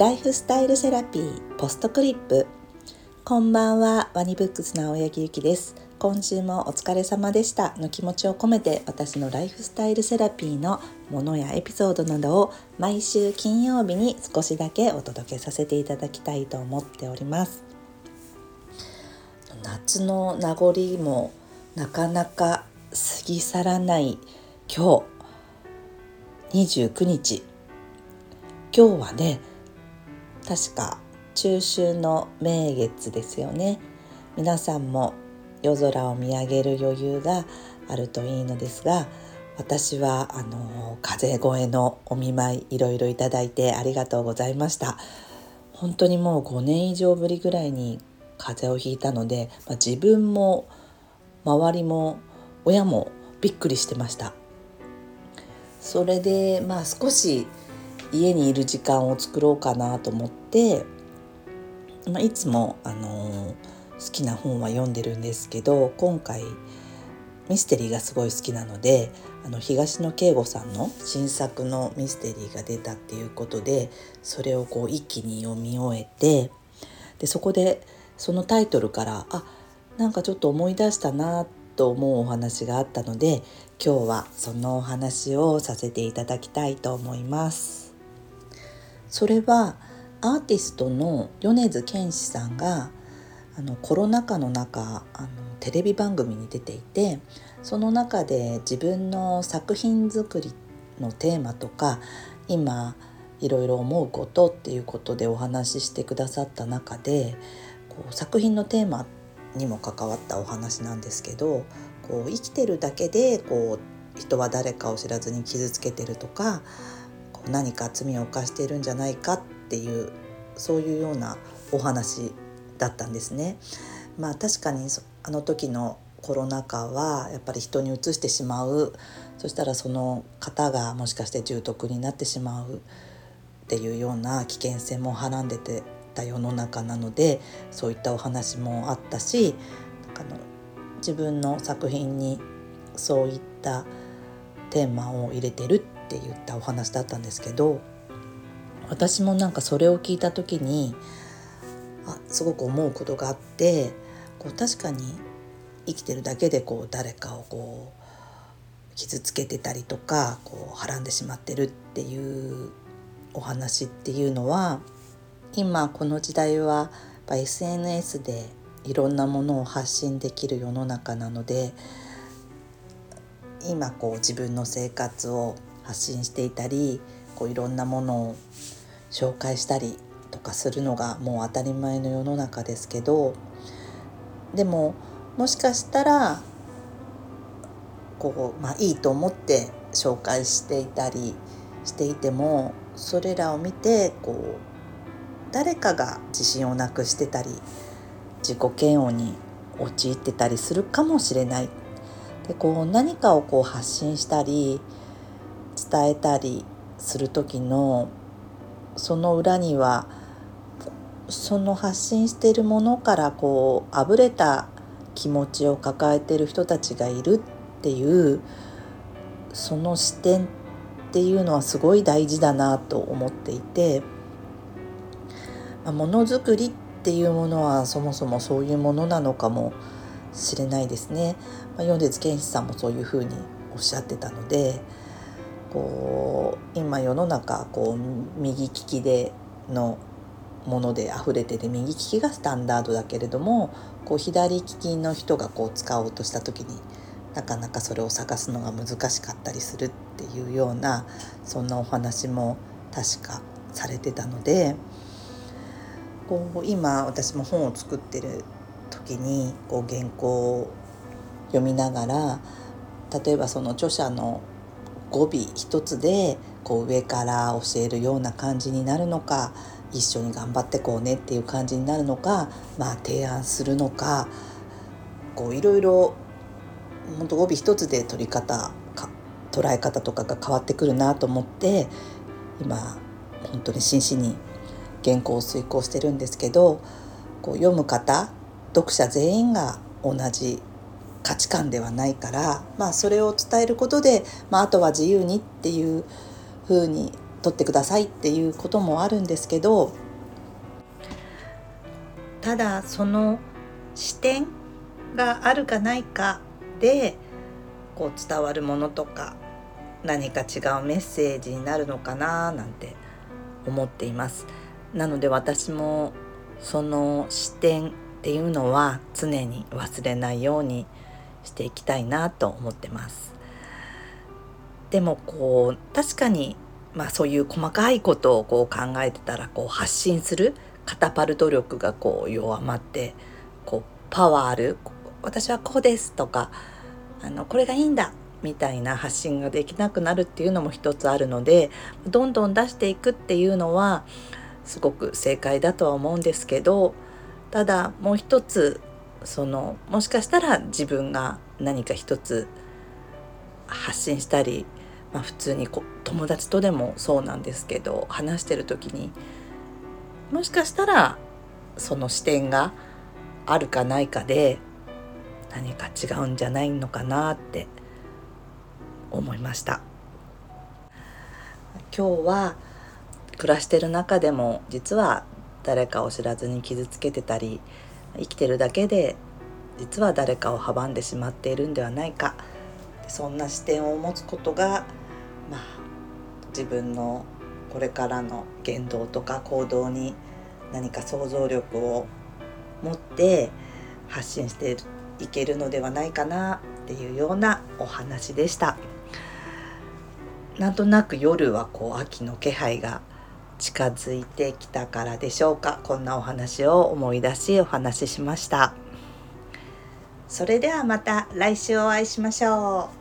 ライフスタイルセラピーポストクリップ。こんばんはワニブックスの青柳ゆきです。今週もお疲れ様でしたの気持ちを込めて私のライフスタイルセラピーのものやエピソードなどを毎週金曜日に少しだけお届けさせていただきたいと思っております。夏の名残もなかなか過ぎ去らない今日29日。今日はね確か中秋の名月ですよね。皆さんも夜空を見上げる余裕があるといいのですが私はあの風越えのお見舞いいろいろいただいてありがとうございました。本当にもう5年以上ぶりぐらいに風邪をひいたので、まあ、自分も周りも親もびっくりしてました。それでまあ少し家にいる時間を作ろうかなと思って、まあ、いつも、あのー、好きな本は読んでるんですけど今回ミステリーがすごい好きなのであの東野圭吾さんの新作のミステリーが出たっていうことでそれをこう一気に読み終えてでそこでそのタイトルからあなんかちょっと思い出したなと思うお話があったので今日はそのお話をさせていただきたいと思います。それはアーティストの米津玄師さんがあのコロナ禍の中あのテレビ番組に出ていてその中で自分の作品作りのテーマとか今いろいろ思うことっていうことでお話ししてくださった中でこう作品のテーマにも関わったお話なんですけどこう生きてるだけでこう人は誰かを知らずに傷つけてるとかこう何か罪を犯しているんじゃないかってていうそういうようなお話だったんですね。まあ確かにあの時のコロナ禍はやっぱり人にうつしてしまうそしたらその方がもしかして重篤になってしまうっていうような危険性もはらんでてた世の中なのでそういったお話もあったしあの自分の作品にそういったテーマを入れてるって言ったお話だったんですけど私もなんかそれを聞いた時にあすごく思うことがあってこう確かに生きてるだけでこう誰かをこう傷つけてたりとかこうはらんでしまってるっていうお話っていうのは今この時代は SNS でいろんなものを発信できる世の中なので今こう自分の生活を発信していたりこういろんなものを紹介したりとかするのがもう当たり前の世の中ですけどでももしかしたらこう、まあ、いいと思って紹介していたりしていてもそれらを見てこう誰かが自信をなくしてたり自己嫌悪に陥ってたりするかもしれない。でこう何かをこう発信したり伝えたりする時のその裏にはその発信しているものからこうあぶれた気持ちを抱えてる人たちがいるっていうその視点っていうのはすごい大事だなと思っていてものづくりっていうものはそもそもそういうものなのかもしれないですね。まあ、米津玄師さんもそういうふうにおっしゃってたのでこう今世の中こう右利きでのもので溢れてて右利きがスタンダードだけれどもこう左利きの人がこう使おうとした時になかなかそれを探すのが難しかったりするっていうようなそんなお話も確かされてたのでこう今私も本を作ってる時にこう原稿を読みながら例えばその著者の語尾一つでこう上から教えるような感じになるのか一緒に頑張ってこうねっていう感じになるのかまあ提案するのかこういろいろ本当語尾一つで取り方か捉え方とかが変わってくるなと思って今本当に真摯に原稿を遂行してるんですけどこう読む方読者全員が同じ価値観ではないから、まあ、それを伝えることで、まあ、あとは自由にっていうふうに取ってくださいっていうこともあるんですけどただその視点があるかないかでこう伝わるものとか何か違うメッセージになるのかななんて思っています。なので私もその視点っていうのは常に忘れないようにしていきたいなと思ってます。でもこう確かにまあそういう細かいことをこう考えてたらこう発信するカタパルト力がこう弱まってこうパワーある私はこうですとかあのこれがいいんだみたいな発信ができなくなるっていうのも一つあるのでどんどん出していくっていうのはすごく正解だとは思うんですけどただもう一つそのもしかしたら自分が何か一つ発信したり、まあ、普通にこ友達とでもそうなんですけど話してる時にもしかしたらその視点があるかないかで何か違うんじゃないのかなって思いました。今日は暮らしてる中でも実は誰かを知らずに傷つけてたり生きてるだけで実は誰かを阻んでしまっているんではないか。そんな視点を持つことが、まあ、自分のこれからの言動とか行動に何か想像力を持って発信していけるのではないかなっていうようなお話でした。なんとなく夜はこう秋の気配が近づいてきたからでしょうか。こんなお話を思い出しお話ししました。それではまた来週お会いしましょう。